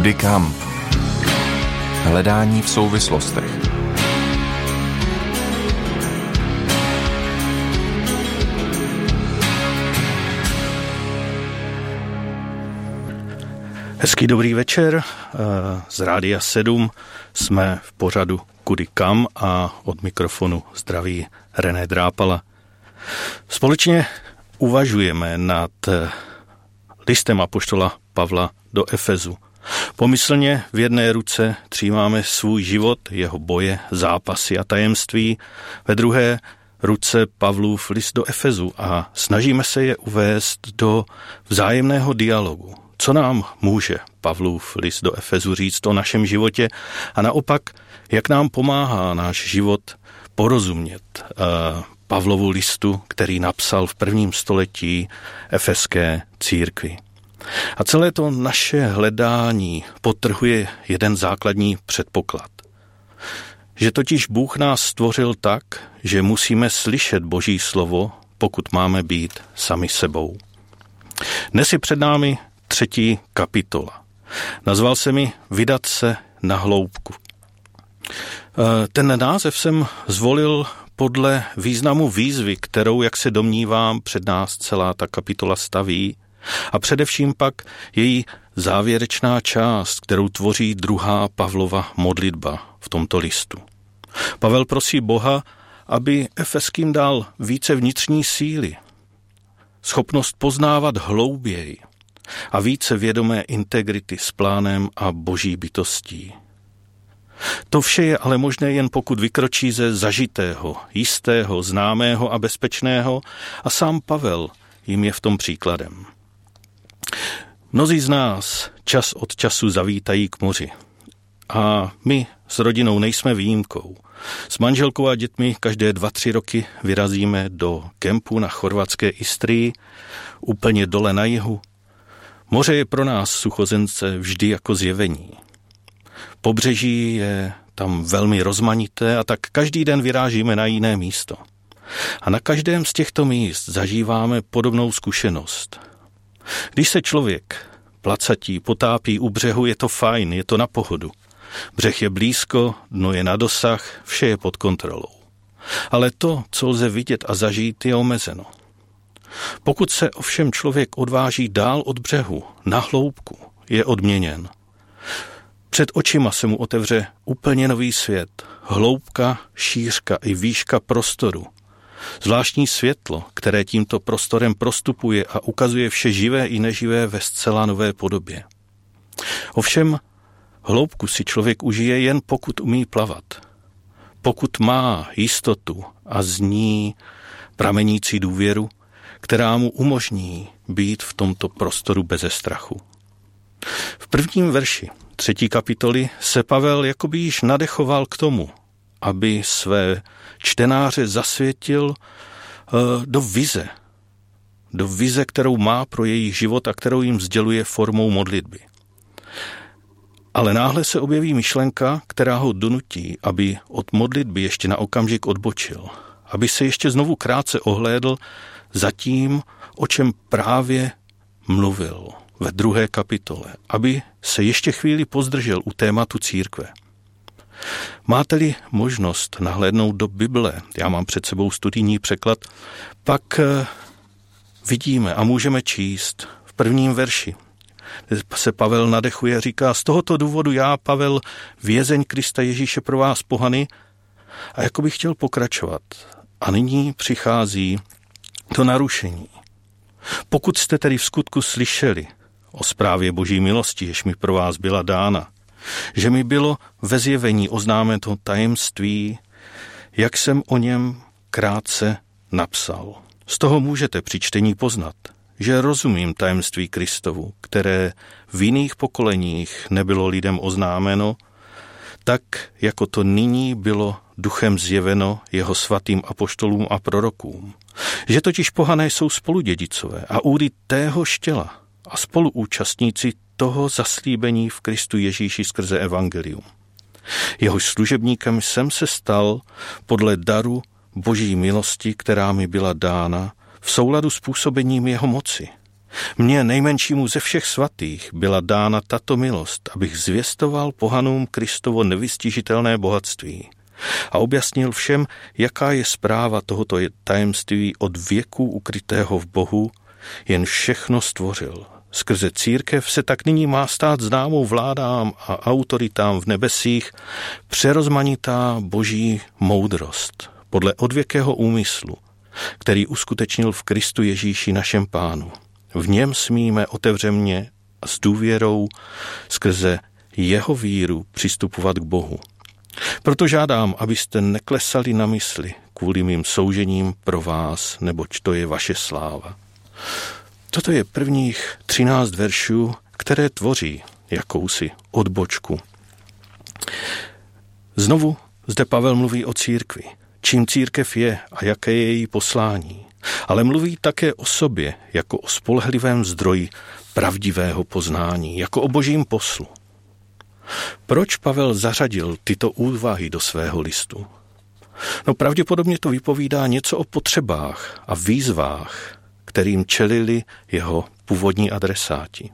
Kudy kam? Hledání v souvislostech. Hezký dobrý večer. Eh, z Rádia 7 jsme v pořadu Kudy kam a od mikrofonu zdraví René Drápala. Společně uvažujeme nad eh, listem apoštola Pavla do Efezu. Pomyslně v jedné ruce třímáme svůj život, jeho boje, zápasy a tajemství, ve druhé ruce Pavlův list do Efezu a snažíme se je uvést do vzájemného dialogu. Co nám může Pavlův list do Efezu říct o našem životě a naopak, jak nám pomáhá náš život porozumět uh, Pavlovu listu, který napsal v prvním století efeské církvi. A celé to naše hledání potrhuje jeden základní předpoklad. Že totiž Bůh nás stvořil tak, že musíme slyšet Boží slovo, pokud máme být sami sebou. Dnes je před námi třetí kapitola. Nazval se mi Vydat se na hloubku. E, ten název jsem zvolil podle významu výzvy, kterou, jak se domnívám, před nás celá ta kapitola staví, a především pak její závěrečná část, kterou tvoří druhá Pavlova modlitba v tomto listu. Pavel prosí Boha, aby Efeským dal více vnitřní síly, schopnost poznávat hlouběji a více vědomé integrity s plánem a boží bytostí. To vše je ale možné jen pokud vykročí ze zažitého, jistého, známého a bezpečného a sám Pavel jim je v tom příkladem. Mnozí z nás čas od času zavítají k moři. A my s rodinou nejsme výjimkou. S manželkou a dětmi každé dva, tři roky vyrazíme do kempu na chorvatské Istrii, úplně dole na jihu. Moře je pro nás suchozence vždy jako zjevení. Pobřeží je tam velmi rozmanité a tak každý den vyrážíme na jiné místo. A na každém z těchto míst zažíváme podobnou zkušenost – když se člověk placatí potápí u břehu, je to fajn, je to na pohodu. Břeh je blízko, dno je na dosah, vše je pod kontrolou. Ale to, co lze vidět a zažít, je omezeno. Pokud se ovšem člověk odváží dál od břehu, na hloubku, je odměněn. Před očima se mu otevře úplně nový svět, hloubka, šířka i výška prostoru, Zvláštní světlo, které tímto prostorem prostupuje a ukazuje vše živé i neživé ve zcela nové podobě. Ovšem, hloubku si člověk užije jen pokud umí plavat. Pokud má jistotu a z ní pramenící důvěru, která mu umožní být v tomto prostoru beze strachu. V prvním verši třetí kapitoly se Pavel jakoby již nadechoval k tomu, aby své čtenáře zasvětil eh, do vize. Do vize, kterou má pro jejich život a kterou jim sděluje formou modlitby. Ale náhle se objeví myšlenka, která ho donutí, aby od modlitby ještě na okamžik odbočil. Aby se ještě znovu krátce ohlédl za tím, o čem právě mluvil ve druhé kapitole. Aby se ještě chvíli pozdržel u tématu církve. Máte-li možnost nahlédnout do Bible, já mám před sebou studijní překlad, pak eh, vidíme a můžeme číst v prvním verši. Se Pavel nadechuje a říká, z tohoto důvodu já, Pavel, vězeň Krista Ježíše pro vás pohany, a jako bych chtěl pokračovat. A nyní přichází to narušení. Pokud jste tedy v skutku slyšeli o zprávě boží milosti, jež mi pro vás byla dána, že mi bylo ve zjevení oznámeno tajemství, jak jsem o něm krátce napsal. Z toho můžete při čtení poznat, že rozumím tajemství Kristovu, které v jiných pokoleních nebylo lidem oznámeno, tak jako to nyní bylo duchem zjeveno jeho svatým apoštolům a prorokům. Že totiž pohané jsou spoludědicové a údy tého štěla a spoluúčastníci toho zaslíbení v Kristu Ježíši skrze evangelium. Jehož služebníkem jsem se stal podle daru boží milosti, která mi byla dána, v souladu s působením jeho moci, Mně nejmenšímu ze všech svatých byla dána tato milost, abych zvěstoval pohanům Kristovo nevystižitelné bohatství a objasnil všem, jaká je zpráva tohoto tajemství od věku ukrytého v Bohu, jen všechno stvořil. Skrze církev se tak nyní má stát známou vládám a autoritám v nebesích přerozmanitá boží moudrost podle odvěkého úmyslu, který uskutečnil v Kristu Ježíši našem pánu. V něm smíme otevřeně a s důvěrou skrze jeho víru přistupovat k Bohu. Proto žádám, abyste neklesali na mysli kvůli mým soužením pro vás, neboť to je vaše sláva. Toto je prvních třináct veršů, které tvoří jakousi odbočku. Znovu zde Pavel mluví o církvi, čím církev je a jaké je její poslání, ale mluví také o sobě jako o spolehlivém zdroji pravdivého poznání, jako o božím poslu. Proč Pavel zařadil tyto úvahy do svého listu? No pravděpodobně to vypovídá něco o potřebách a výzvách, kterým čelili jeho původní adresáti.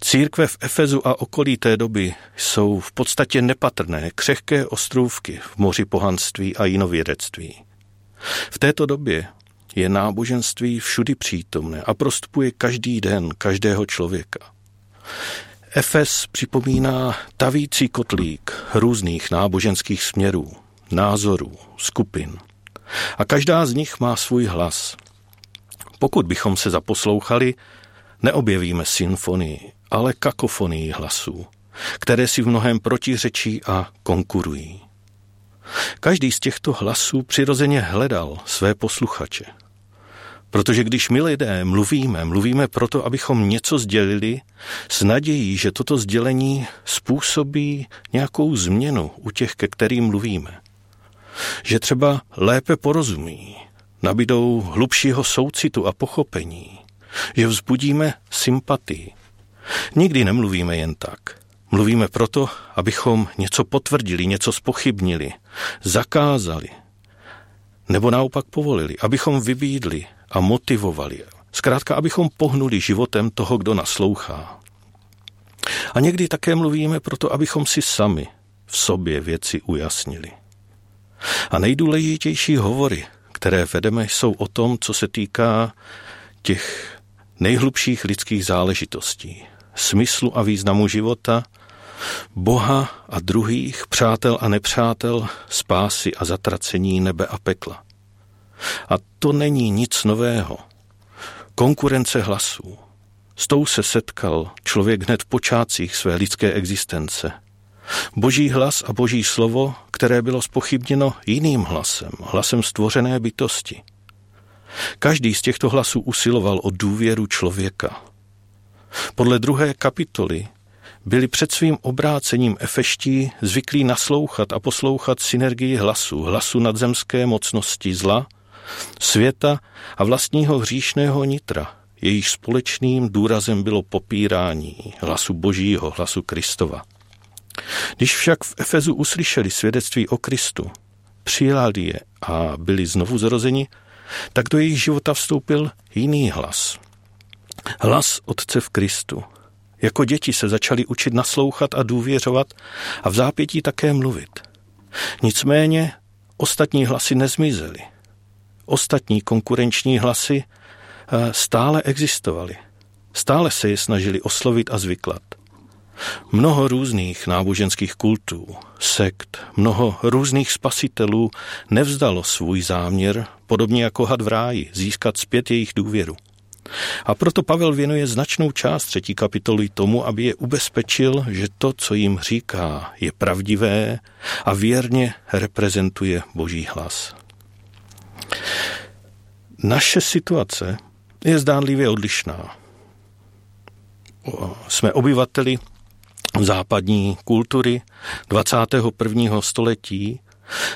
Církve v Efezu a okolí té doby jsou v podstatě nepatrné, křehké ostrůvky v moři pohanství a jinovědectví. V této době je náboženství všudy přítomné a prostupuje každý den každého člověka. Efes připomíná tavící kotlík různých náboženských směrů, názorů, skupin. A každá z nich má svůj hlas. Pokud bychom se zaposlouchali, neobjevíme symfonii, ale kakofonii hlasů, které si v mnohem protiřečí a konkurují. Každý z těchto hlasů přirozeně hledal své posluchače. Protože když my lidé mluvíme, mluvíme proto, abychom něco sdělili s nadějí, že toto sdělení způsobí nějakou změnu u těch, ke kterým mluvíme. Že třeba lépe porozumí, nabídou hlubšího soucitu a pochopení, že vzbudíme sympatii. Nikdy nemluvíme jen tak. Mluvíme proto, abychom něco potvrdili, něco spochybnili, zakázali, nebo naopak povolili, abychom vybídli a motivovali. Zkrátka, abychom pohnuli životem toho, kdo naslouchá. A někdy také mluvíme proto, abychom si sami v sobě věci ujasnili. A nejdůležitější hovory, které vedeme, jsou o tom, co se týká těch nejhlubších lidských záležitostí, smyslu a významu života, Boha a druhých, přátel a nepřátel, spásy a zatracení nebe a pekla. A to není nic nového. Konkurence hlasů. S tou se setkal člověk hned v počátcích své lidské existence. Boží hlas a boží slovo, které bylo spochybněno jiným hlasem, hlasem stvořené bytosti. Každý z těchto hlasů usiloval o důvěru člověka. Podle druhé kapitoly byli před svým obrácením efeští zvyklí naslouchat a poslouchat synergii hlasu, hlasu nadzemské mocnosti zla, světa a vlastního hříšného nitra, jejíž společným důrazem bylo popírání hlasu Božího, hlasu Kristova. Když však v Efezu uslyšeli svědectví o Kristu, přijali je a byli znovu zrozeni, tak do jejich života vstoupil jiný hlas. Hlas Otce v Kristu. Jako děti se začali učit naslouchat a důvěřovat a v zápětí také mluvit. Nicméně ostatní hlasy nezmizely. Ostatní konkurenční hlasy eh, stále existovaly. Stále se je snažili oslovit a zvyklat. Mnoho různých náboženských kultů, sekt, mnoho různých spasitelů nevzdalo svůj záměr, podobně jako had v ráji, získat zpět jejich důvěru. A proto Pavel věnuje značnou část třetí kapitoly tomu, aby je ubezpečil, že to, co jim říká, je pravdivé a věrně reprezentuje Boží hlas. Naše situace je zdánlivě odlišná. Jsme obyvateli západní kultury 21. století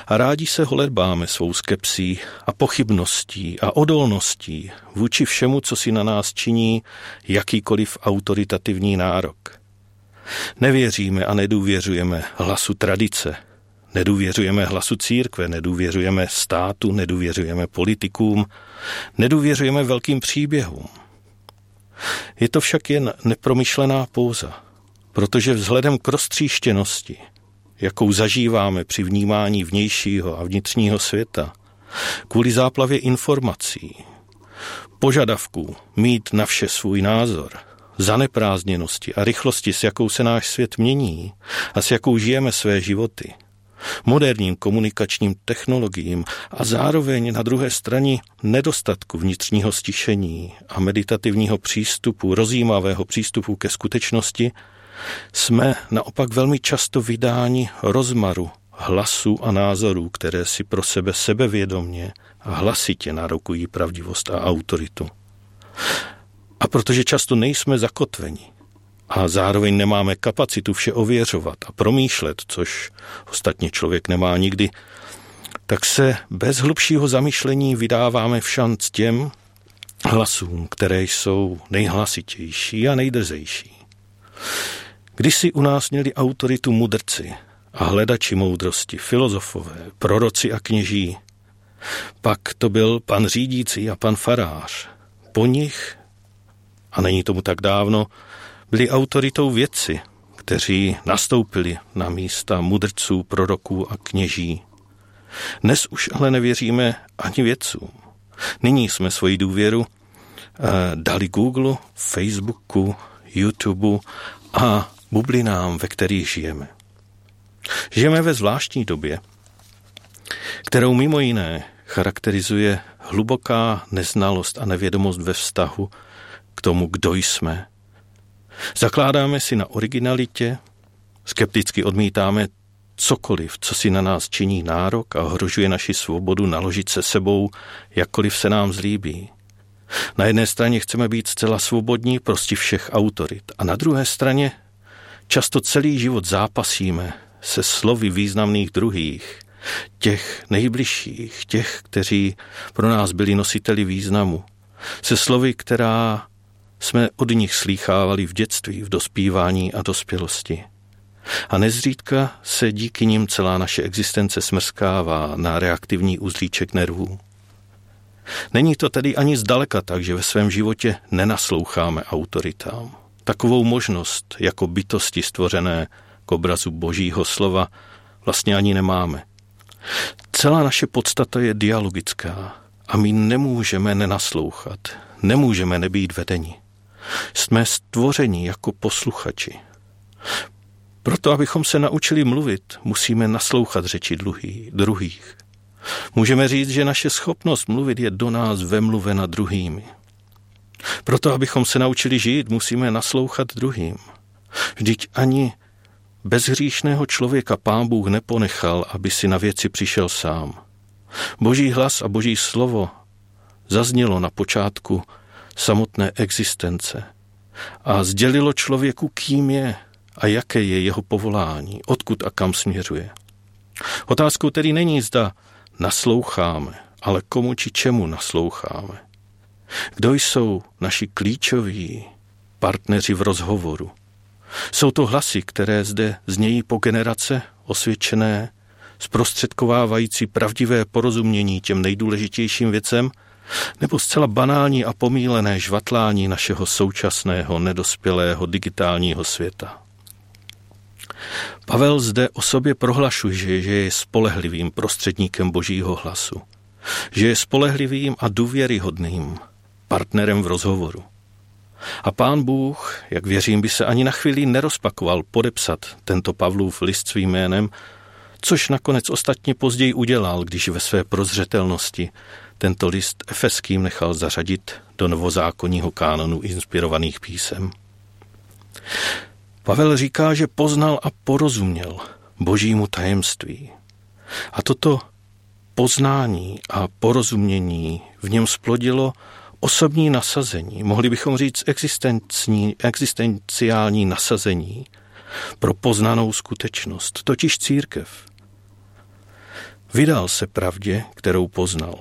a rádi se holedbáme svou skepsí a pochybností a odolností vůči všemu, co si na nás činí jakýkoliv autoritativní nárok. Nevěříme a nedůvěřujeme hlasu tradice, nedůvěřujeme hlasu církve, nedůvěřujeme státu, nedůvěřujeme politikům, nedůvěřujeme velkým příběhům. Je to však jen nepromyšlená pouza, protože vzhledem k roztříštěnosti, jakou zažíváme při vnímání vnějšího a vnitřního světa, kvůli záplavě informací, požadavků mít na vše svůj názor, zaneprázdněnosti a rychlosti, s jakou se náš svět mění a s jakou žijeme své životy, moderním komunikačním technologiím a zároveň na druhé straně nedostatku vnitřního stišení a meditativního přístupu, rozjímavého přístupu ke skutečnosti, jsme naopak velmi často vydáni rozmaru hlasů a názorů, které si pro sebe sebevědomně a hlasitě narokují pravdivost a autoritu. A protože často nejsme zakotveni a zároveň nemáme kapacitu vše ověřovat a promýšlet, což ostatně člověk nemá nikdy, tak se bez hlubšího zamyšlení vydáváme v šanc těm hlasům, které jsou nejhlasitější a nejdrzejší. Když si u nás měli autoritu mudrci a hledači moudrosti, filozofové, proroci a kněží, pak to byl pan řídící a pan farář. Po nich, a není tomu tak dávno, byli autoritou vědci, kteří nastoupili na místa mudrců, proroků a kněží. Dnes už ale nevěříme ani vědcům. Nyní jsme svoji důvěru eh, dali Google, Facebooku, YouTube a bublinám, ve kterých žijeme. Žijeme ve zvláštní době, kterou mimo jiné charakterizuje hluboká neznalost a nevědomost ve vztahu k tomu, kdo jsme. Zakládáme si na originalitě, skepticky odmítáme cokoliv, co si na nás činí nárok a ohrožuje naši svobodu naložit se sebou, jakkoliv se nám zlíbí. Na jedné straně chceme být zcela svobodní prostě všech autorit a na druhé straně často celý život zápasíme se slovy významných druhých, těch nejbližších, těch, kteří pro nás byli nositeli významu, se slovy, která jsme od nich slýchávali v dětství, v dospívání a dospělosti. A nezřídka se díky nim celá naše existence smrskává na reaktivní uzlíček nervů. Není to tedy ani zdaleka tak, že ve svém životě nenasloucháme autoritám. Takovou možnost jako bytosti stvořené k obrazu božího slova vlastně ani nemáme. Celá naše podstata je dialogická a my nemůžeme nenaslouchat, nemůžeme nebýt vedeni. Jsme stvoření jako posluchači. Proto, abychom se naučili mluvit, musíme naslouchat řeči druhých. Můžeme říct, že naše schopnost mluvit je do nás vemluvena druhými. Proto, abychom se naučili žít, musíme naslouchat druhým. Vždyť ani bezhříšného člověka pán Bůh neponechal, aby si na věci přišel sám. Boží hlas a boží slovo zaznělo na počátku samotné existence a sdělilo člověku, kým je a jaké je jeho povolání, odkud a kam směřuje. Otázkou tedy není, zda nasloucháme, ale komu či čemu nasloucháme. Kdo jsou naši klíčoví partneři v rozhovoru? Jsou to hlasy, které zde znějí po generace osvědčené, zprostředkovávající pravdivé porozumění těm nejdůležitějším věcem, nebo zcela banální a pomílené žvatlání našeho současného nedospělého digitálního světa. Pavel zde o sobě prohlašuje, že je spolehlivým prostředníkem božího hlasu, že je spolehlivým a důvěryhodným partnerem v rozhovoru. A pán Bůh, jak věřím, by se ani na chvíli nerozpakoval podepsat tento Pavlův list svým jménem, což nakonec ostatně později udělal, když ve své prozřetelnosti tento list efeským nechal zařadit do novozákonního kánonu inspirovaných písem. Pavel říká, že poznal a porozuměl božímu tajemství. A toto poznání a porozumění v něm splodilo osobní nasazení, mohli bychom říct existenciální nasazení pro poznanou skutečnost, totiž církev. Vydal se pravdě, kterou poznal.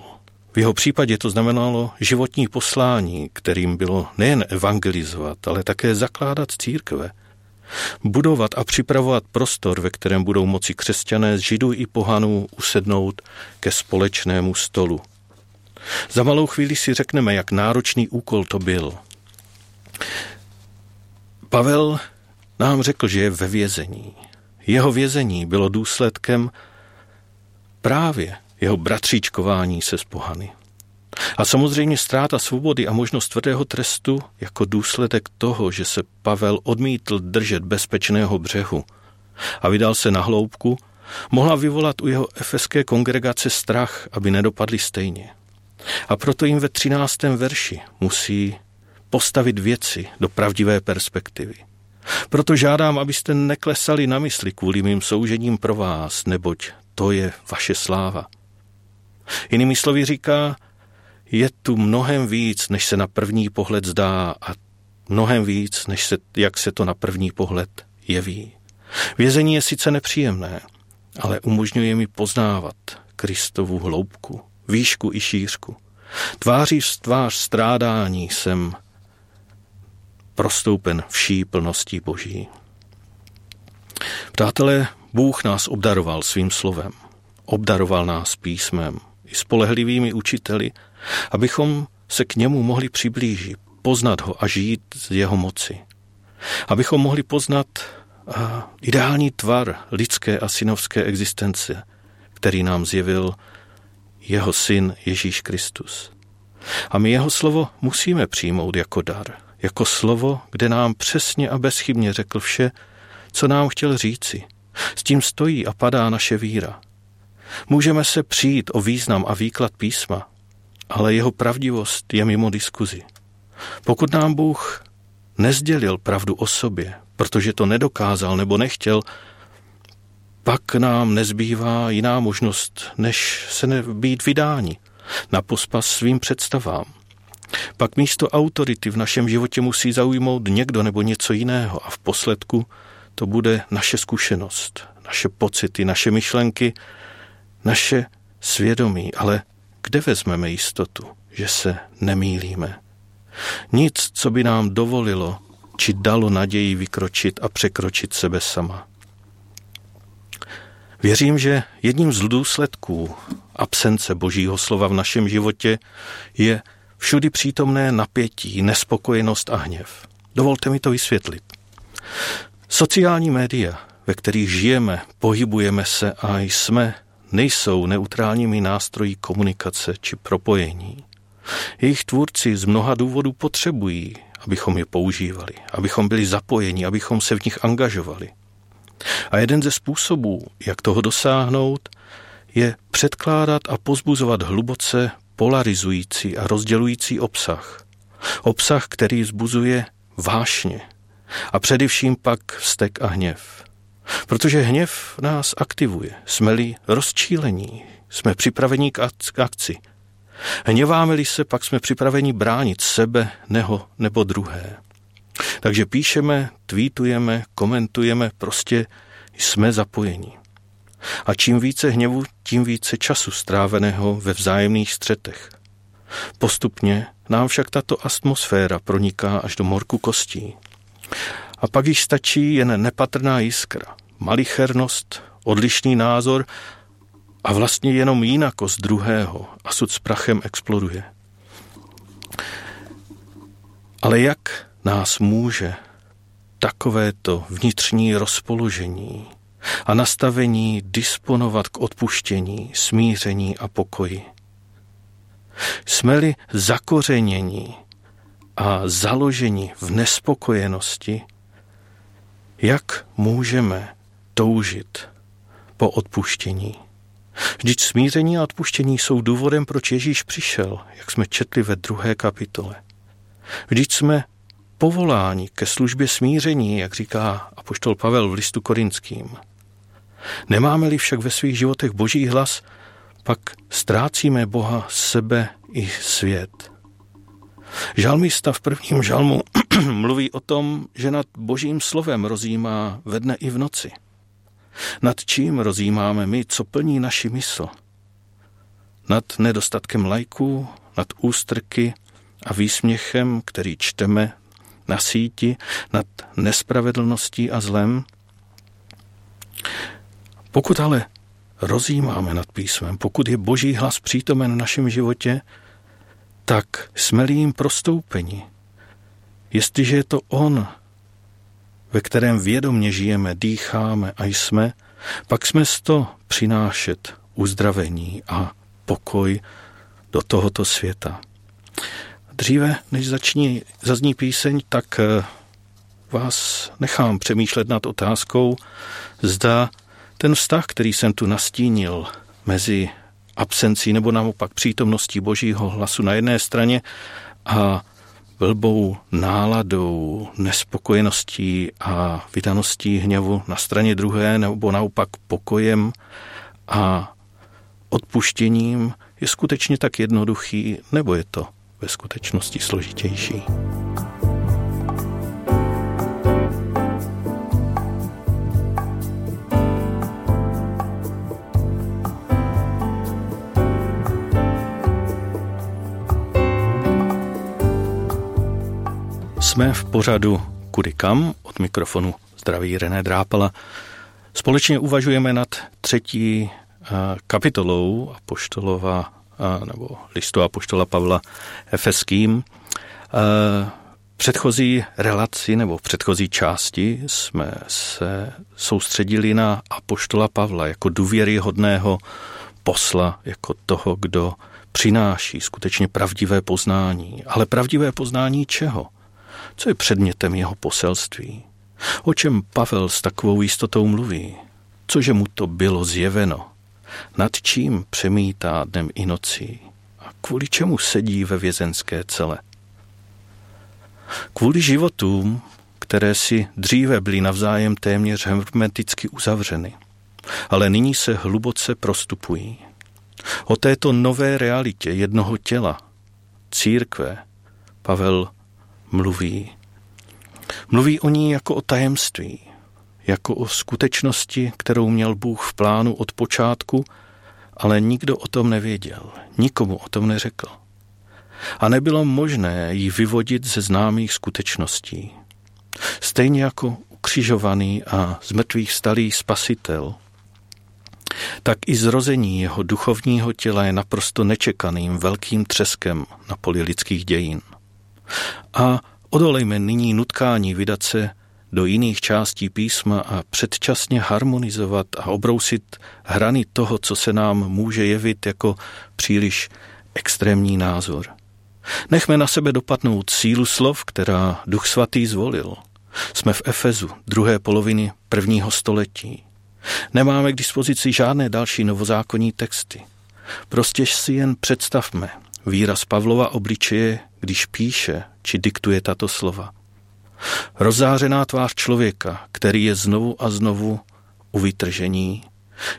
V jeho případě to znamenalo životní poslání, kterým bylo nejen evangelizovat, ale také zakládat církve, budovat a připravovat prostor, ve kterém budou moci křesťané z židů i pohanů usednout ke společnému stolu – za malou chvíli si řekneme, jak náročný úkol to byl. Pavel nám řekl, že je ve vězení. Jeho vězení bylo důsledkem právě jeho bratříčkování se s pohany. A samozřejmě ztráta svobody a možnost tvrdého trestu jako důsledek toho, že se Pavel odmítl držet bezpečného břehu a vydal se na hloubku, mohla vyvolat u jeho efeské kongregace strach, aby nedopadli stejně. A proto jim ve třináctém verši musí postavit věci do pravdivé perspektivy. Proto žádám, abyste neklesali na mysli kvůli mým soužením pro vás, neboť to je vaše sláva. Jinými slovy říká, je tu mnohem víc, než se na první pohled zdá a mnohem víc, než se, jak se to na první pohled jeví. Vězení je sice nepříjemné, ale umožňuje mi poznávat Kristovu hloubku, výšku i šířku. Tváří v tvář strádání jsem prostoupen vší plností Boží. Přátelé, Bůh nás obdaroval svým slovem. Obdaroval nás písmem i spolehlivými učiteli, abychom se k němu mohli přiblížit, poznat ho a žít z jeho moci. Abychom mohli poznat ideální tvar lidské a synovské existence, který nám zjevil jeho syn Ježíš Kristus. A my jeho slovo musíme přijmout jako dar, jako slovo, kde nám přesně a bezchybně řekl vše, co nám chtěl říci. S tím stojí a padá naše víra. Můžeme se přijít o význam a výklad písma, ale jeho pravdivost je mimo diskuzi. Pokud nám Bůh nezdělil pravdu o sobě, protože to nedokázal nebo nechtěl, pak nám nezbývá jiná možnost, než se nebýt vydání na pospas svým představám. Pak místo autority v našem životě musí zaujmout někdo nebo něco jiného a v posledku to bude naše zkušenost, naše pocity, naše myšlenky, naše svědomí, ale kde vezmeme jistotu, že se nemýlíme? Nic, co by nám dovolilo či dalo naději vykročit a překročit sebe sama. Věřím, že jedním z důsledků absence Božího slova v našem životě je všudy přítomné napětí, nespokojenost a hněv. Dovolte mi to vysvětlit. Sociální média, ve kterých žijeme, pohybujeme se a jsme, nejsou neutrálními nástroji komunikace či propojení. Jejich tvůrci z mnoha důvodů potřebují, abychom je používali, abychom byli zapojeni, abychom se v nich angažovali. A jeden ze způsobů, jak toho dosáhnout, je předkládat a pozbuzovat hluboce polarizující a rozdělující obsah. Obsah, který zbuzuje vášně a především pak vztek a hněv. Protože hněv nás aktivuje, jsme-li rozčílení, jsme připraveni k akci. Hněváme-li se, pak jsme připraveni bránit sebe neho nebo druhé. Takže píšeme, tweetujeme, komentujeme, prostě jsme zapojeni. A čím více hněvu, tím více času stráveného ve vzájemných střetech. Postupně nám však tato atmosféra proniká až do morku kostí. A pak již stačí jen nepatrná jiskra, malichernost, odlišný názor a vlastně jenom jinakost druhého a sud s prachem exploduje. Ale jak nás může takovéto vnitřní rozpoložení a nastavení disponovat k odpuštění, smíření a pokoji? Jsme-li zakořenění a založeni v nespokojenosti, jak můžeme toužit po odpuštění? Vždyť smíření a odpuštění jsou důvodem, proč Ježíš přišel, jak jsme četli ve druhé kapitole. Vždyť jsme povoláni ke službě smíření, jak říká apoštol Pavel v listu korinským. Nemáme-li však ve svých životech boží hlas, pak ztrácíme Boha, sebe i svět. Žalmista v prvním žalmu mluví o tom, že nad božím slovem rozjímá ve dne i v noci. Nad čím rozjímáme my, co plní naši mysl? Nad nedostatkem lajků, nad ústrky a výsměchem, který čteme na síti, nad nespravedlností a zlem? Pokud ale rozjímáme nad písmem, pokud je boží hlas přítomen v našem životě, tak jsme jim prostoupeni. Jestliže je to on, ve kterém vědomně žijeme, dýcháme a jsme, pak jsme z to přinášet uzdravení a pokoj do tohoto světa. Dříve, než zační, zazní píseň, tak eh, vás nechám přemýšlet nad otázkou, zda ten vztah, který jsem tu nastínil mezi absencí nebo naopak přítomností božího hlasu na jedné straně a blbou náladou, nespokojeností a vydaností hněvu na straně druhé nebo naopak pokojem a odpuštěním je skutečně tak jednoduchý, nebo je to ve skutečnosti složitější? Jsme v pořadu Kudy kam od mikrofonu zdraví René Drápala. Společně uvažujeme nad třetí kapitolou Apoštolova nebo listu Apoštola Pavla Efeským. Předchozí relaci nebo předchozí části jsme se soustředili na Apoštola Pavla jako důvěryhodného posla, jako toho, kdo přináší skutečně pravdivé poznání. Ale pravdivé poznání čeho? Co je předmětem jeho poselství? O čem Pavel s takovou jistotou mluví? Cože mu to bylo zjeveno? Nad čím přemítá dnem i nocí? A kvůli čemu sedí ve vězenské cele? Kvůli životům, které si dříve byly navzájem téměř hermeticky uzavřeny, ale nyní se hluboce prostupují. O této nové realitě jednoho těla, církve, Pavel mluví. Mluví o ní jako o tajemství, jako o skutečnosti, kterou měl Bůh v plánu od počátku, ale nikdo o tom nevěděl, nikomu o tom neřekl. A nebylo možné ji vyvodit ze známých skutečností. Stejně jako ukřižovaný a z mrtvých stalý spasitel, tak i zrození jeho duchovního těla je naprosto nečekaným velkým třeskem na poli lidských dějin. A odolejme nyní nutkání vydat se do jiných částí písma a předčasně harmonizovat a obrousit hrany toho, co se nám může jevit jako příliš extrémní názor. Nechme na sebe dopadnout sílu slov, která Duch Svatý zvolil. Jsme v Efezu, druhé poloviny prvního století. Nemáme k dispozici žádné další novozákonní texty. Prostě si jen představme výraz Pavlova obličeje, když píše či diktuje tato slova. Rozzářená tvář člověka, který je znovu a znovu u vytržení,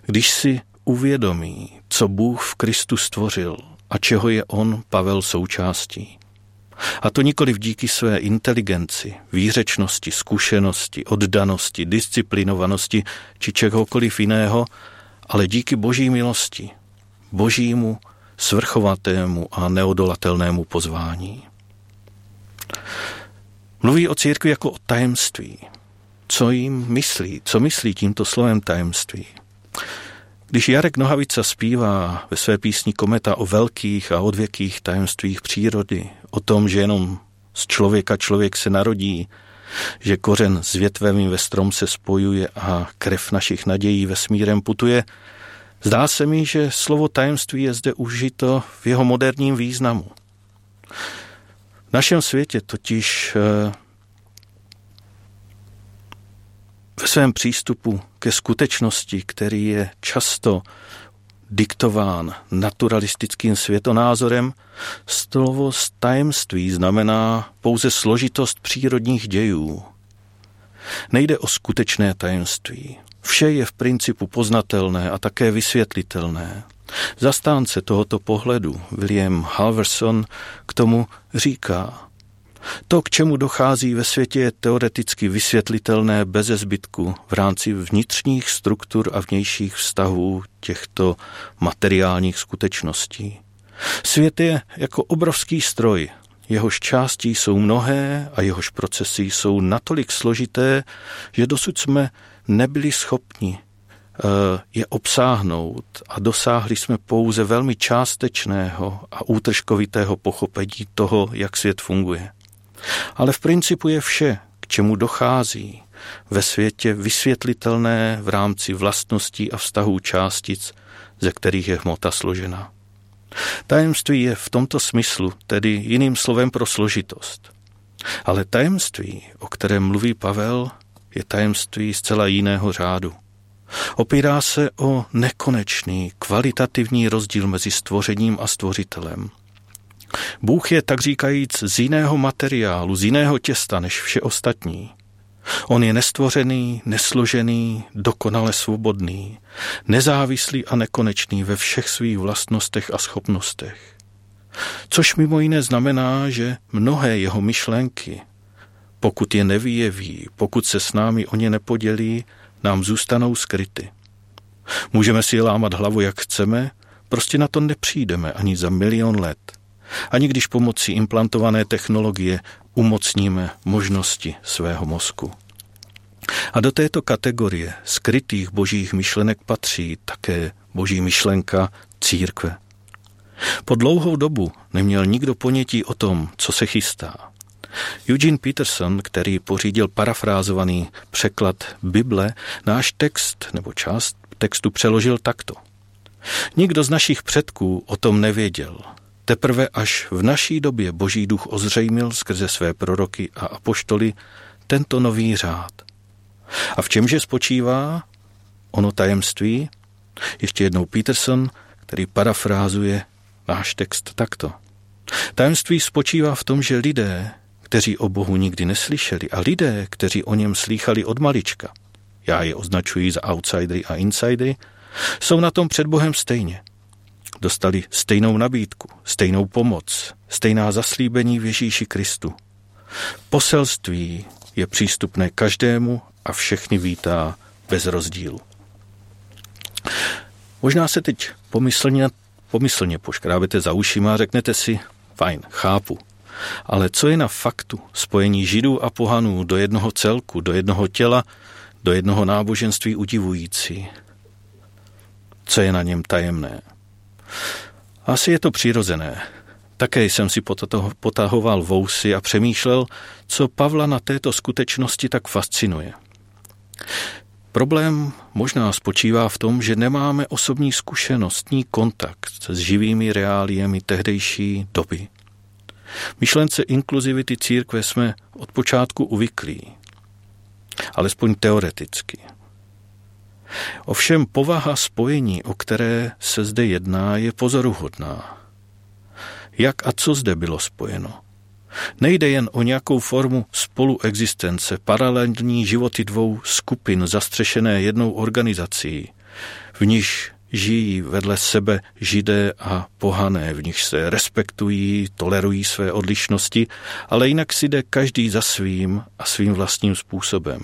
když si uvědomí, co Bůh v Kristu stvořil a čeho je on, Pavel, součástí. A to nikoli díky své inteligenci, výřečnosti, zkušenosti, oddanosti, disciplinovanosti či čehokoliv jiného, ale díky boží milosti, božímu, svrchovatému a neodolatelnému pozvání. Mluví o církvi jako o tajemství. Co jim myslí? Co myslí tímto slovem tajemství? Když Jarek Nohavica zpívá ve své písni Kometa o velkých a odvěkých tajemstvích přírody, o tom, že jenom z člověka člověk se narodí, že kořen s větvemi ve strom se spojuje a krev našich nadějí vesmírem putuje, zdá se mi, že slovo tajemství je zde užito v jeho moderním významu. V našem světě totiž eh, ve svém přístupu ke skutečnosti, který je často diktován naturalistickým světonázorem, slovo tajemství znamená pouze složitost přírodních dějů. Nejde o skutečné tajemství. Vše je v principu poznatelné a také vysvětlitelné. Zastánce tohoto pohledu William Halverson k tomu říká, to, k čemu dochází ve světě, je teoreticky vysvětlitelné bez zbytku v rámci vnitřních struktur a vnějších vztahů těchto materiálních skutečností. Svět je jako obrovský stroj, jehož částí jsou mnohé a jehož procesy jsou natolik složité, že dosud jsme nebyli schopni je obsáhnout a dosáhli jsme pouze velmi částečného a útržkovitého pochopení toho, jak svět funguje. Ale v principu je vše, k čemu dochází, ve světě vysvětlitelné v rámci vlastností a vztahů částic, ze kterých je hmota složena. Tajemství je v tomto smyslu tedy jiným slovem pro složitost. Ale tajemství, o kterém mluví Pavel, je tajemství zcela jiného řádu. Opírá se o nekonečný, kvalitativní rozdíl mezi stvořením a stvořitelem. Bůh je tak říkajíc z jiného materiálu, z jiného těsta než vše ostatní. On je nestvořený, nesložený, dokonale svobodný, nezávislý a nekonečný ve všech svých vlastnostech a schopnostech. Což mimo jiné znamená, že mnohé jeho myšlenky, pokud je nevyjeví, pokud se s námi o ně nepodělí, nám zůstanou skryty. Můžeme si lámat hlavu, jak chceme, prostě na to nepřijdeme ani za milion let. Ani když pomocí implantované technologie umocníme možnosti svého mozku. A do této kategorie skrytých božích myšlenek patří také boží myšlenka církve. Po dlouhou dobu neměl nikdo ponětí o tom, co se chystá. Eugene Peterson, který pořídil parafrázovaný překlad Bible, náš text nebo část textu přeložil takto. Nikdo z našich předků o tom nevěděl. Teprve až v naší době Boží duch ozřejmil skrze své proroky a apoštoly tento nový řád. A v čemže spočívá ono tajemství? Ještě jednou Peterson, který parafrázuje náš text takto. Tajemství spočívá v tom, že lidé, kteří o Bohu nikdy neslyšeli a lidé, kteří o něm slýchali od malička, já je označuji za outsidery a insidery, jsou na tom před Bohem stejně. Dostali stejnou nabídku, stejnou pomoc, stejná zaslíbení v Ježíši Kristu. Poselství je přístupné každému a všechny vítá bez rozdílu. Možná se teď pomyslně, pomyslně poškrábete za ušima a řeknete si, fajn, chápu, ale co je na faktu spojení židů a pohanů do jednoho celku, do jednoho těla, do jednoho náboženství udivující? Co je na něm tajemné? Asi je to přirozené. Také jsem si potahoval vousy a přemýšlel, co Pavla na této skutečnosti tak fascinuje. Problém možná spočívá v tom, že nemáme osobní zkušenostní kontakt s živými reáliemi tehdejší doby. Myšlence inkluzivity církve jsme od počátku uvyklí, alespoň teoreticky. Ovšem povaha spojení, o které se zde jedná, je pozoruhodná. Jak a co zde bylo spojeno? Nejde jen o nějakou formu spoluexistence, paralelní životy dvou skupin zastřešené jednou organizací, v níž žijí vedle sebe židé a pohané, v nich se respektují, tolerují své odlišnosti, ale jinak si jde každý za svým a svým vlastním způsobem.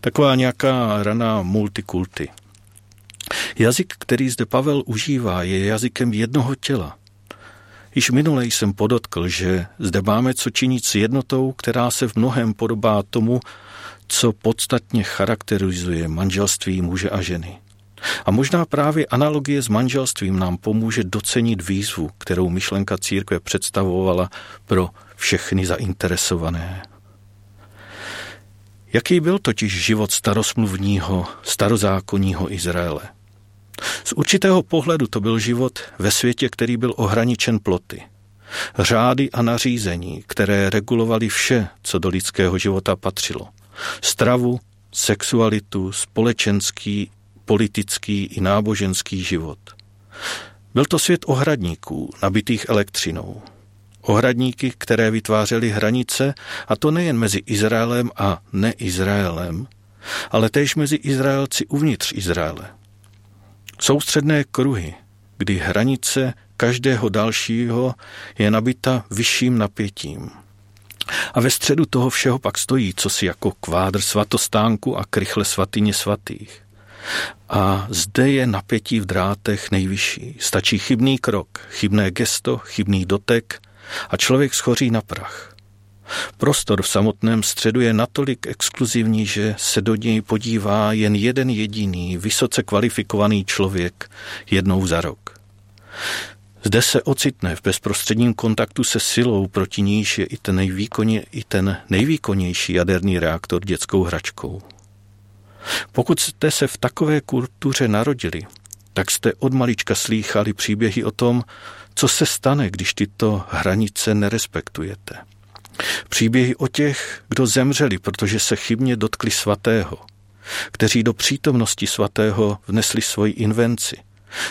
Taková nějaká raná multikulty. Jazyk, který zde Pavel užívá, je jazykem jednoho těla. Již minule jsem podotkl, že zde máme co činit s jednotou, která se v mnohem podobá tomu, co podstatně charakterizuje manželství muže a ženy. A možná právě analogie s manželstvím nám pomůže docenit výzvu, kterou myšlenka církve představovala pro všechny zainteresované. Jaký byl totiž život starosmluvního, starozákonního Izraele? Z určitého pohledu to byl život ve světě, který byl ohraničen ploty. Řády a nařízení, které regulovaly vše, co do lidského života patřilo. Stravu, sexualitu, společenský politický i náboženský život. Byl to svět ohradníků, nabitých elektřinou. Ohradníky, které vytvářely hranice, a to nejen mezi Izraelem a neizraelem, ale též mezi Izraelci uvnitř Izraele. Soustředné kruhy, kdy hranice každého dalšího je nabita vyšším napětím. A ve středu toho všeho pak stojí cosi jako kvádr svatostánku a krychle svatyně svatých. A zde je napětí v drátech nejvyšší. Stačí chybný krok, chybné gesto, chybný dotek a člověk schoří na prach. Prostor v samotném středu je natolik exkluzivní, že se do něj podívá jen jeden jediný, vysoce kvalifikovaný člověk jednou za rok. Zde se ocitne v bezprostředním kontaktu se silou, proti níž je i ten, i ten nejvýkonnější jaderný reaktor dětskou hračkou. Pokud jste se v takové kultuře narodili, tak jste od malička slýchali příběhy o tom, co se stane, když tyto hranice nerespektujete. Příběhy o těch, kdo zemřeli, protože se chybně dotkli svatého, kteří do přítomnosti svatého vnesli svoji invenci.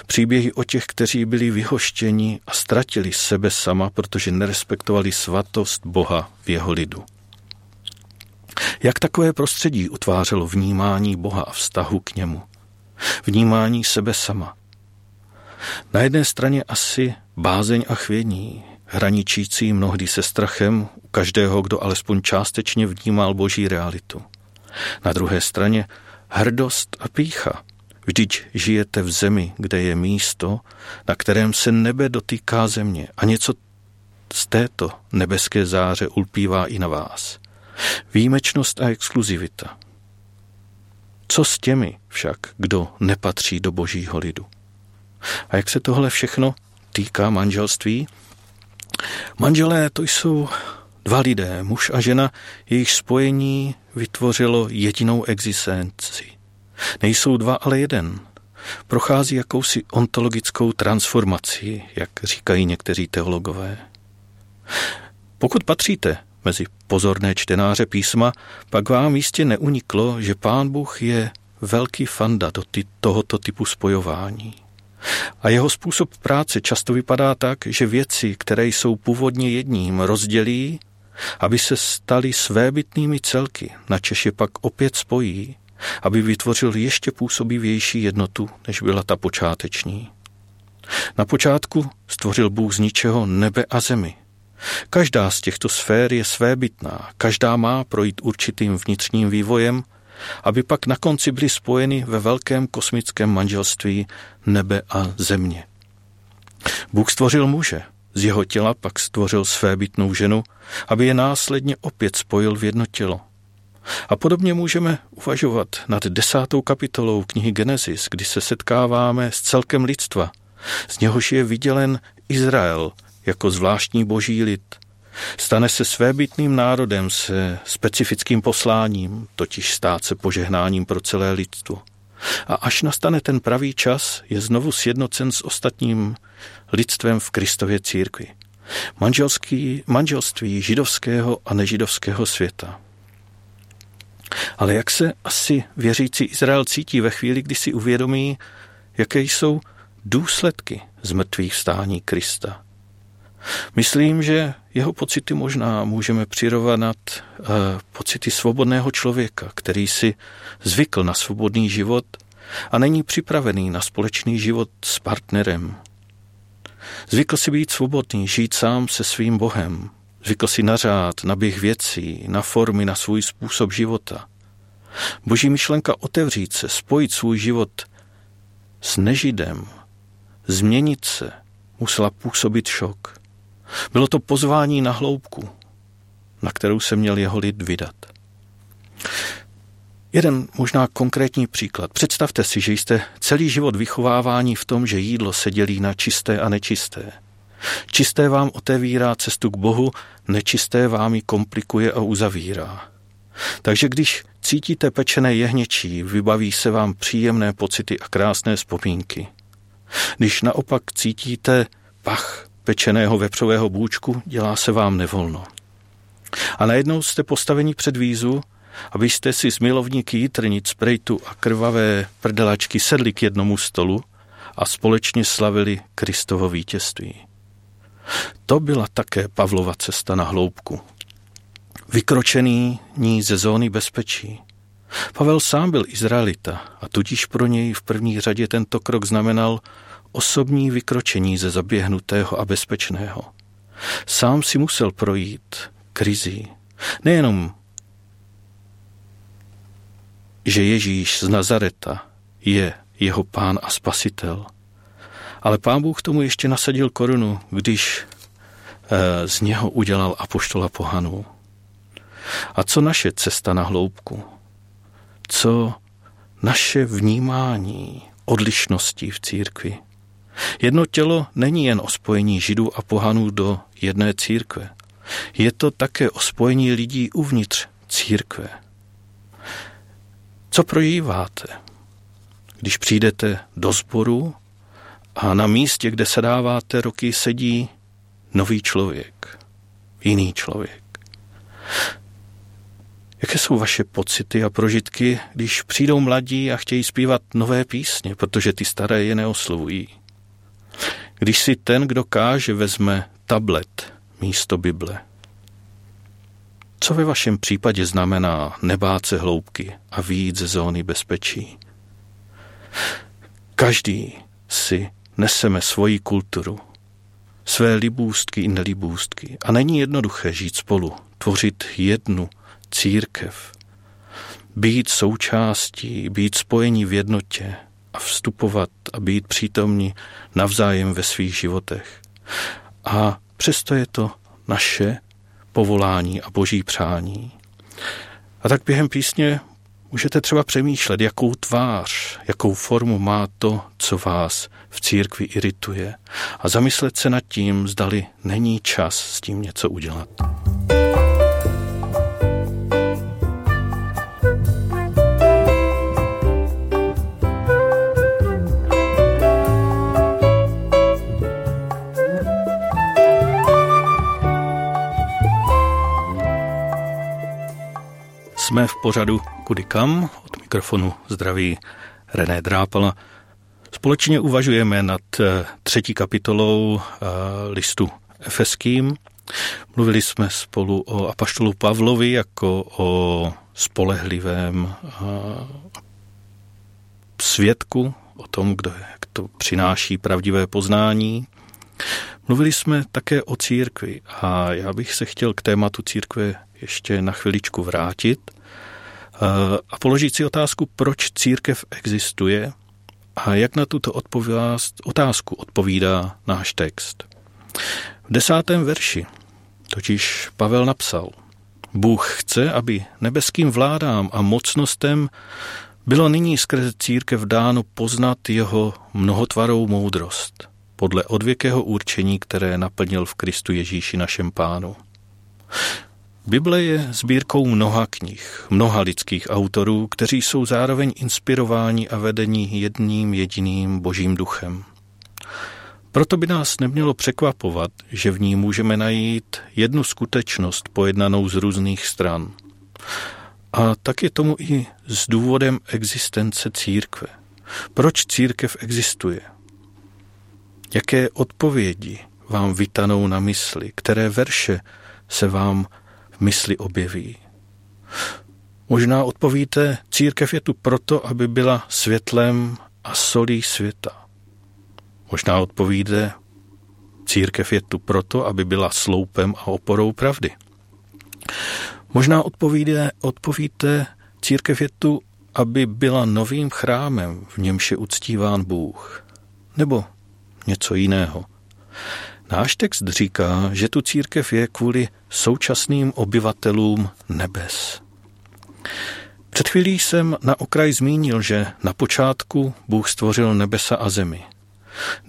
Příběhy o těch, kteří byli vyhoštěni a ztratili sebe sama, protože nerespektovali svatost Boha v jeho lidu. Jak takové prostředí utvářelo vnímání Boha a vztahu k němu? Vnímání sebe sama. Na jedné straně asi bázeň a chvění, hraničící mnohdy se strachem u každého, kdo alespoň částečně vnímal boží realitu. Na druhé straně hrdost a pícha. Vždyť žijete v zemi, kde je místo, na kterém se nebe dotýká země a něco z této nebeské záře ulpívá i na vás. Výjimečnost a exkluzivita. Co s těmi však, kdo nepatří do božího lidu? A jak se tohle všechno týká manželství? Manželé to jsou dva lidé, muž a žena, jejich spojení vytvořilo jedinou existenci. Nejsou dva, ale jeden. Prochází jakousi ontologickou transformací, jak říkají někteří teologové. Pokud patříte mezi pozorné čtenáře písma, pak vám jistě neuniklo, že pán Bůh je velký fanda do ty, tohoto typu spojování. A jeho způsob práce často vypadá tak, že věci, které jsou původně jedním, rozdělí, aby se staly svébytnými celky, na je pak opět spojí, aby vytvořil ještě působivější jednotu, než byla ta počáteční. Na počátku stvořil Bůh z ničeho nebe a zemi – Každá z těchto sfér je svébytná, každá má projít určitým vnitřním vývojem, aby pak na konci byly spojeny ve velkém kosmickém manželství nebe a země. Bůh stvořil muže, z jeho těla pak stvořil svébytnou ženu, aby je následně opět spojil v jedno tělo. A podobně můžeme uvažovat nad desátou kapitolou knihy Genesis, kdy se setkáváme s celkem lidstva, z něhož je vydělen Izrael – jako zvláštní boží lid. Stane se svébytným národem se specifickým posláním, totiž stát se požehnáním pro celé lidstvo. A až nastane ten pravý čas, je znovu sjednocen s ostatním lidstvem v Kristově církvi. Manželský, manželství židovského a nežidovského světa. Ale jak se asi věřící Izrael cítí ve chvíli, kdy si uvědomí, jaké jsou důsledky zmrtvých vstání Krista? Myslím, že jeho pocity možná můžeme přirovnat uh, pocity svobodného člověka, který si zvykl na svobodný život a není připravený na společný život s partnerem. Zvykl si být svobodný, žít sám se svým Bohem. Zvykl si na řád, na běh věcí, na formy, na svůj způsob života. Boží myšlenka otevřít se, spojit svůj život s nežidem, změnit se, musela působit šok. Bylo to pozvání na hloubku, na kterou se měl jeho lid vydat. Jeden možná konkrétní příklad. Představte si, že jste celý život vychovávání v tom, že jídlo se dělí na čisté a nečisté. Čisté vám otevírá cestu k Bohu, nečisté vám ji komplikuje a uzavírá. Takže když cítíte pečené jehněčí, vybaví se vám příjemné pocity a krásné vzpomínky. Když naopak cítíte pach pečeného vepřového bůčku, dělá se vám nevolno. A najednou jste postaveni před vízu, abyste si z milovníky jitrnic, sprejtu a krvavé prdelačky sedli k jednomu stolu a společně slavili Kristovo vítězství. To byla také Pavlova cesta na hloubku. Vykročený ní ze zóny bezpečí. Pavel sám byl Izraelita a tudíž pro něj v první řadě tento krok znamenal osobní vykročení ze zaběhnutého a bezpečného. Sám si musel projít krizí. Nejenom, že Ježíš z Nazareta je jeho pán a spasitel, ale pán Bůh tomu ještě nasadil korunu, když eh, z něho udělal apoštola pohanů. A co naše cesta na hloubku? Co naše vnímání odlišností v církvi? Jedno tělo není jen o spojení židů a pohanů do jedné církve. Je to také o spojení lidí uvnitř církve. Co prožíváte, když přijdete do sboru a na místě, kde se dáváte roky, sedí nový člověk, jiný člověk? Jaké jsou vaše pocity a prožitky, když přijdou mladí a chtějí zpívat nové písně, protože ty staré je neoslovují? Když si ten, kdo káže, vezme tablet místo Bible. Co ve vašem případě znamená nebát se hloubky a výjít ze zóny bezpečí? Každý si neseme svoji kulturu, své libůstky i nelibůstky a není jednoduché žít spolu, tvořit jednu církev, být součástí, být spojení v jednotě a vstupovat a být přítomní navzájem ve svých životech. A přesto je to naše povolání a boží přání. A tak během písně můžete třeba přemýšlet, jakou tvář, jakou formu má to, co vás v církvi irituje a zamyslet se nad tím, zdali není čas s tím něco udělat. Jsme v pořadu Kudy kam, od mikrofonu zdraví René Drápala. Společně uvažujeme nad eh, třetí kapitolou eh, listu Efeským. Mluvili jsme spolu o apaštolu Pavlovi jako o spolehlivém eh, svědku, o tom, kdo jak to přináší pravdivé poznání. Mluvili jsme také o církvi a já bych se chtěl k tématu církve ještě na chviličku vrátit a položit si otázku, proč církev existuje a jak na tuto otázku odpovídá náš text. V desátém verši totiž Pavel napsal, Bůh chce, aby nebeským vládám a mocnostem bylo nyní skrze církev dáno poznat jeho mnohotvarou moudrost, podle odvěkého určení, které naplnil v Kristu Ježíši našem pánu. Bible je sbírkou mnoha knih, mnoha lidských autorů, kteří jsou zároveň inspirováni a vedení jedním jediným božím duchem. Proto by nás nemělo překvapovat, že v ní můžeme najít jednu skutečnost pojednanou z různých stran. A tak je tomu i s důvodem existence církve. Proč církev existuje? Jaké odpovědi vám vytanou na mysli, které verše se vám mysli objeví. Možná odpovíte, církev je tu proto, aby byla světlem a solí světa. Možná odpovíte, církev je tu proto, aby byla sloupem a oporou pravdy. Možná odpovíte, odpovíte, církev je tu, aby byla novým chrámem, v němž je uctíván Bůh. Nebo něco jiného. Náš text říká, že tu církev je kvůli současným obyvatelům nebes. Před chvílí jsem na okraj zmínil, že na počátku Bůh stvořil nebesa a zemi.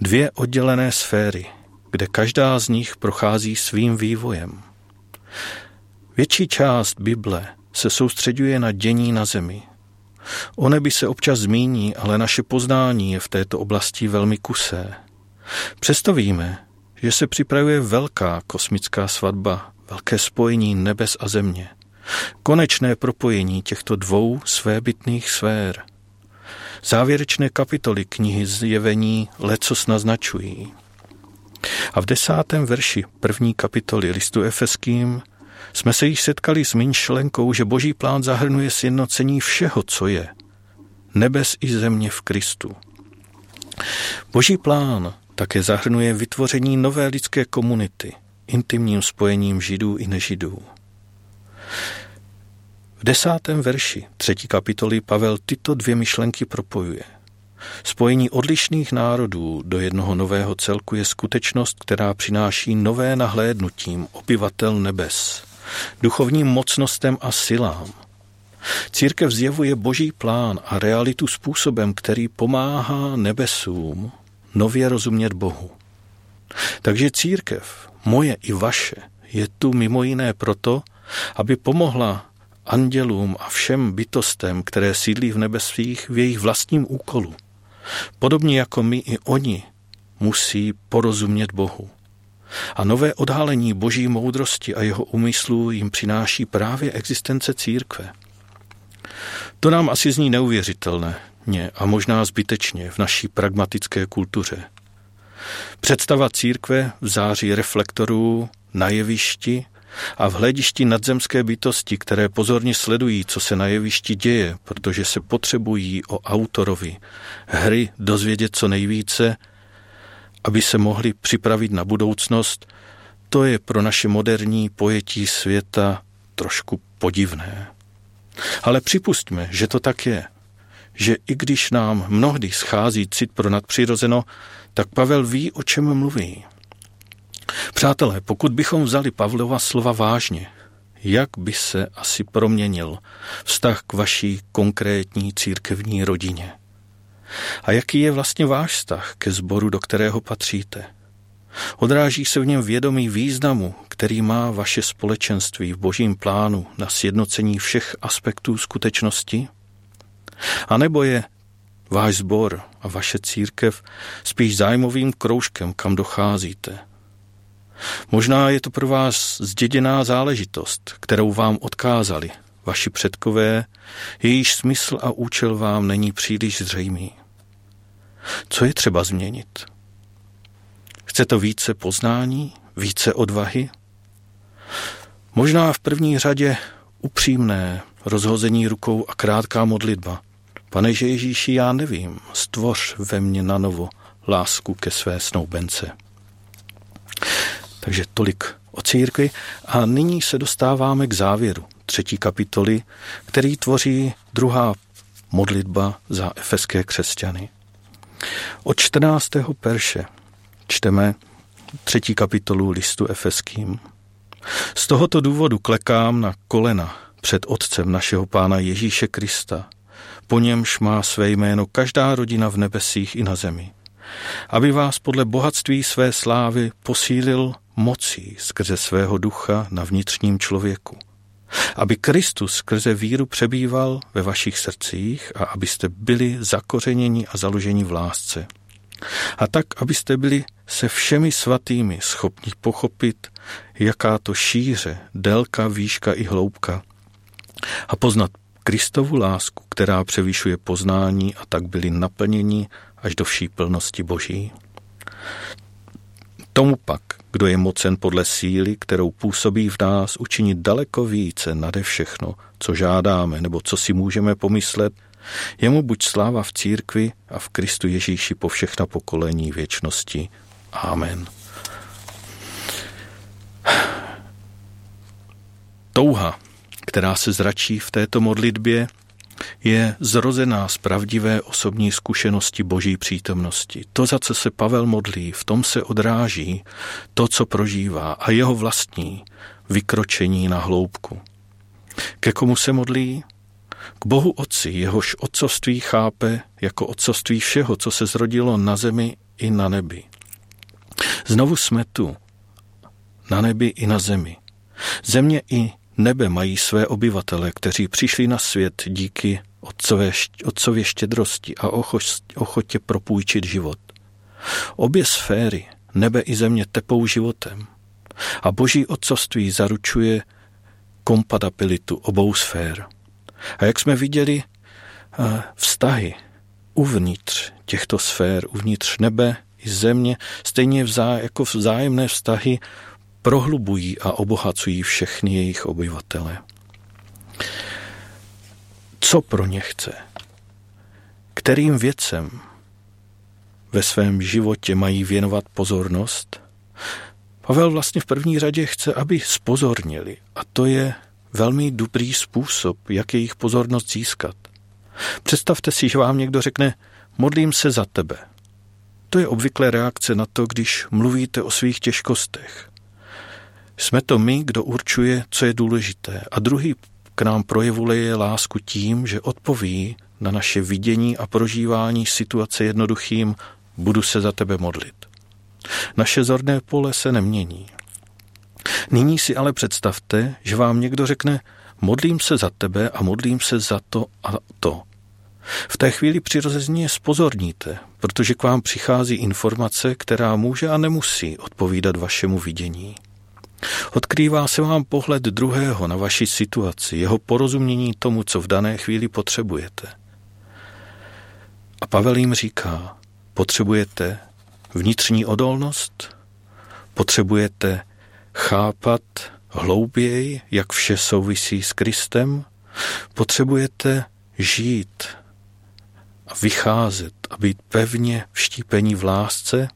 Dvě oddělené sféry, kde každá z nich prochází svým vývojem. Větší část Bible se soustředuje na dění na zemi. O nebi se občas zmíní, ale naše poznání je v této oblasti velmi kusé. Přesto víme, že se připravuje velká kosmická svatba, velké spojení nebes a země, konečné propojení těchto dvou svébytných sfér. Závěrečné kapitoly knihy Zjevení lecos naznačují. A v desátém verši první kapitoly listu Efeským jsme se již setkali s myšlenkou, že boží plán zahrnuje sjednocení všeho, co je, nebes i země v Kristu. Boží plán také zahrnuje vytvoření nové lidské komunity, intimním spojením židů i nežidů. V desátém verši třetí kapitoly Pavel tyto dvě myšlenky propojuje. Spojení odlišných národů do jednoho nového celku je skutečnost, která přináší nové nahlédnutím obyvatel nebes, duchovním mocnostem a silám. Církev zjevuje boží plán a realitu způsobem, který pomáhá nebesům nově rozumět Bohu. Takže církev, moje i vaše, je tu mimo jiné proto, aby pomohla andělům a všem bytostem, které sídlí v nebesích v jejich vlastním úkolu. Podobně jako my i oni musí porozumět Bohu. A nové odhalení boží moudrosti a jeho úmyslu jim přináší právě existence církve. To nám asi zní neuvěřitelné a možná zbytečně v naší pragmatické kultuře. Představa církve v září reflektorů na jevišti a v hledišti nadzemské bytosti, které pozorně sledují, co se na jevišti děje, protože se potřebují o autorovi hry dozvědět co nejvíce, aby se mohli připravit na budoucnost, to je pro naše moderní pojetí světa trošku podivné. Ale připustme, že to tak je, že i když nám mnohdy schází cit pro nadpřirozeno, tak Pavel ví, o čem mluví. Přátelé, pokud bychom vzali Pavlova slova vážně, jak by se asi proměnil vztah k vaší konkrétní církevní rodině? A jaký je vlastně váš vztah ke sboru, do kterého patříte? Odráží se v něm vědomí významu, který má vaše společenství v božím plánu na sjednocení všech aspektů skutečnosti? A nebo je váš sbor a vaše církev spíš zájmovým kroužkem, kam docházíte? Možná je to pro vás zděděná záležitost, kterou vám odkázali vaši předkové, jejíž smysl a účel vám není příliš zřejmý. Co je třeba změnit? Chce to více poznání, více odvahy? Možná v první řadě upřímné rozhození rukou a krátká modlitba. Pane Ježíši, já nevím, stvoř ve mně na novo lásku ke své snoubence. Takže tolik o církvi a nyní se dostáváme k závěru třetí kapitoly, který tvoří druhá modlitba za efeské křesťany. Od 14. perše čteme třetí kapitolu listu efeským. Z tohoto důvodu klekám na kolena před Otcem našeho Pána Ježíše Krista, po němž má své jméno každá rodina v nebesích i na zemi, aby vás podle bohatství své slávy posílil mocí skrze svého ducha na vnitřním člověku. Aby Kristus skrze víru přebýval ve vašich srdcích a abyste byli zakořeněni a založeni v lásce. A tak, abyste byli se všemi svatými schopni pochopit, jaká to šíře, délka, výška i hloubka a poznat Kristovu lásku, která převyšuje poznání a tak byli naplněni až do vší plnosti Boží. Tomu pak, kdo je mocen podle síly, kterou působí v nás, učinit daleko více nade všechno, co žádáme nebo co si můžeme pomyslet, jemu buď sláva v církvi a v Kristu Ježíši po všechna pokolení věčnosti. Amen. Touha, která se zračí v této modlitbě, je zrozená z pravdivé osobní zkušenosti boží přítomnosti. To, za co se Pavel modlí, v tom se odráží to, co prožívá a jeho vlastní vykročení na hloubku. Ke komu se modlí? K Bohu Otci, jehož otcovství chápe jako otcovství všeho, co se zrodilo na zemi i na nebi. Znovu jsme tu, na nebi i na zemi. Země i Nebe mají své obyvatele, kteří přišli na svět díky otcové, otcově štědrosti a ochotě propůjčit život. Obě sféry, nebe i země, tepou životem. A boží otcovství zaručuje kompatibilitu obou sfér. A jak jsme viděli, eh, vztahy uvnitř těchto sfér, uvnitř nebe i země, stejně vzá, jako vzájemné vztahy prohlubují a obohacují všechny jejich obyvatele. Co pro ně chce? Kterým věcem ve svém životě mají věnovat pozornost? Pavel vlastně v první řadě chce, aby spozornili a to je velmi dobrý způsob, jak jejich pozornost získat. Představte si, že vám někdo řekne, modlím se za tebe. To je obvykle reakce na to, když mluvíte o svých těžkostech. Jsme to my, kdo určuje, co je důležité a druhý k nám projevuje lásku tím, že odpoví na naše vidění a prožívání situace jednoduchým budu se za tebe modlit. Naše zorné pole se nemění. Nyní si ale představte, že vám někdo řekne, modlím se za tebe a modlím se za to a to. V té chvíli přirozeně spozorníte, protože k vám přichází informace, která může a nemusí odpovídat vašemu vidění. Odkrývá se vám pohled druhého na vaši situaci, jeho porozumění tomu, co v dané chvíli potřebujete. A Pavel jim říká, potřebujete vnitřní odolnost, potřebujete chápat hlouběji, jak vše souvisí s Kristem, potřebujete žít a vycházet a být pevně vštípení v lásce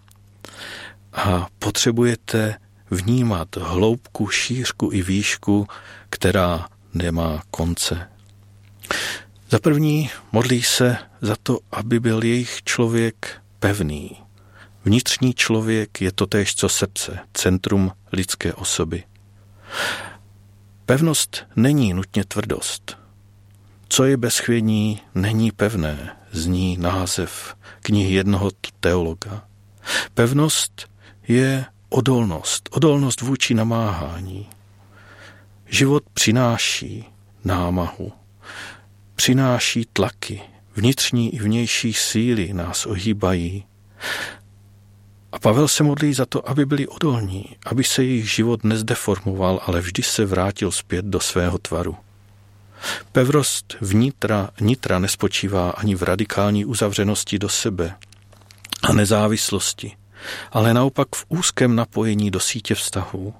a potřebujete vnímat hloubku, šířku i výšku, která nemá konce. Za první modlí se za to, aby byl jejich člověk pevný. Vnitřní člověk je totéž co srdce, centrum lidské osoby. Pevnost není nutně tvrdost. Co je bezchvědní, není pevné, zní název knihy jednoho teologa. Pevnost je odolnost, odolnost vůči namáhání. Život přináší námahu, přináší tlaky, vnitřní i vnější síly nás ohýbají. A Pavel se modlí za to, aby byli odolní, aby se jejich život nezdeformoval, ale vždy se vrátil zpět do svého tvaru. Pevrost vnitra, nitra nespočívá ani v radikální uzavřenosti do sebe a nezávislosti, ale naopak v úzkém napojení do sítě vztahů.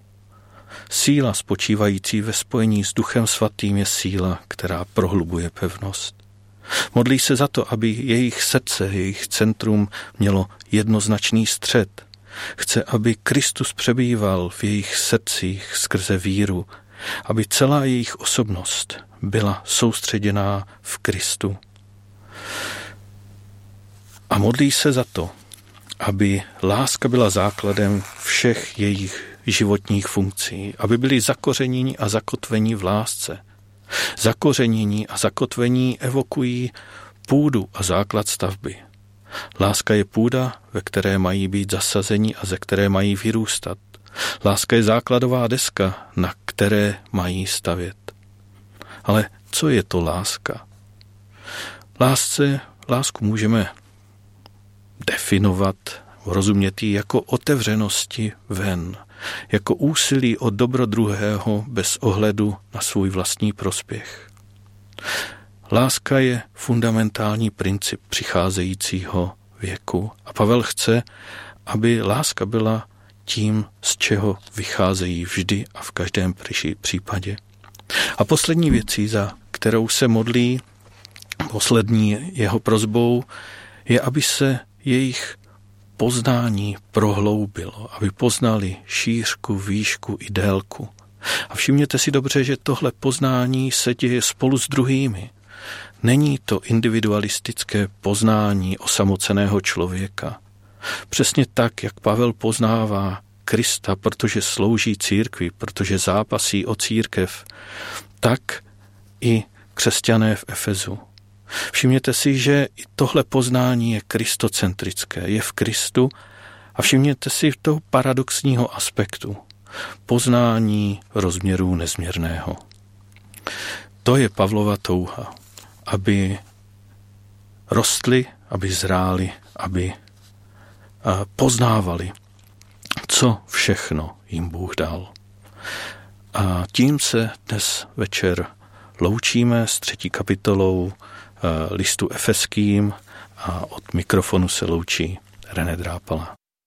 Síla spočívající ve spojení s Duchem Svatým je síla, která prohlubuje pevnost. Modlí se za to, aby jejich srdce, jejich centrum mělo jednoznačný střed. Chce, aby Kristus přebýval v jejich srdcích skrze víru, aby celá jejich osobnost byla soustředěná v Kristu. A modlí se za to, aby láska byla základem všech jejich životních funkcí, aby byli zakořeněni a zakotvení v lásce. Zakořenění a zakotvení evokují půdu a základ stavby. Láska je půda, ve které mají být zasazeni a ze které mají vyrůstat. Láska je základová deska, na které mají stavět. Ale co je to láska? Lásce, lásku můžeme definovat, rozumět jako otevřenosti ven, jako úsilí o dobro druhého bez ohledu na svůj vlastní prospěch. Láska je fundamentální princip přicházejícího věku a Pavel chce, aby láska byla tím, z čeho vycházejí vždy a v každém případě. A poslední věcí, za kterou se modlí, poslední jeho prozbou, je, aby se jejich poznání prohloubilo, aby poznali šířku, výšku i délku. A všimněte si dobře, že tohle poznání se děje spolu s druhými. Není to individualistické poznání osamoceného člověka. Přesně tak, jak Pavel poznává Krista, protože slouží církvi, protože zápasí o církev, tak i křesťané v Efezu. Všimněte si, že i tohle poznání je kristocentrické, je v Kristu a všimněte si toho paradoxního aspektu. Poznání rozměrů nezměrného. To je Pavlova touha, aby rostli, aby zráli, aby poznávali, co všechno jim Bůh dal. A tím se dnes večer loučíme s třetí kapitolou listu efeským a od mikrofonu se loučí René Drápala.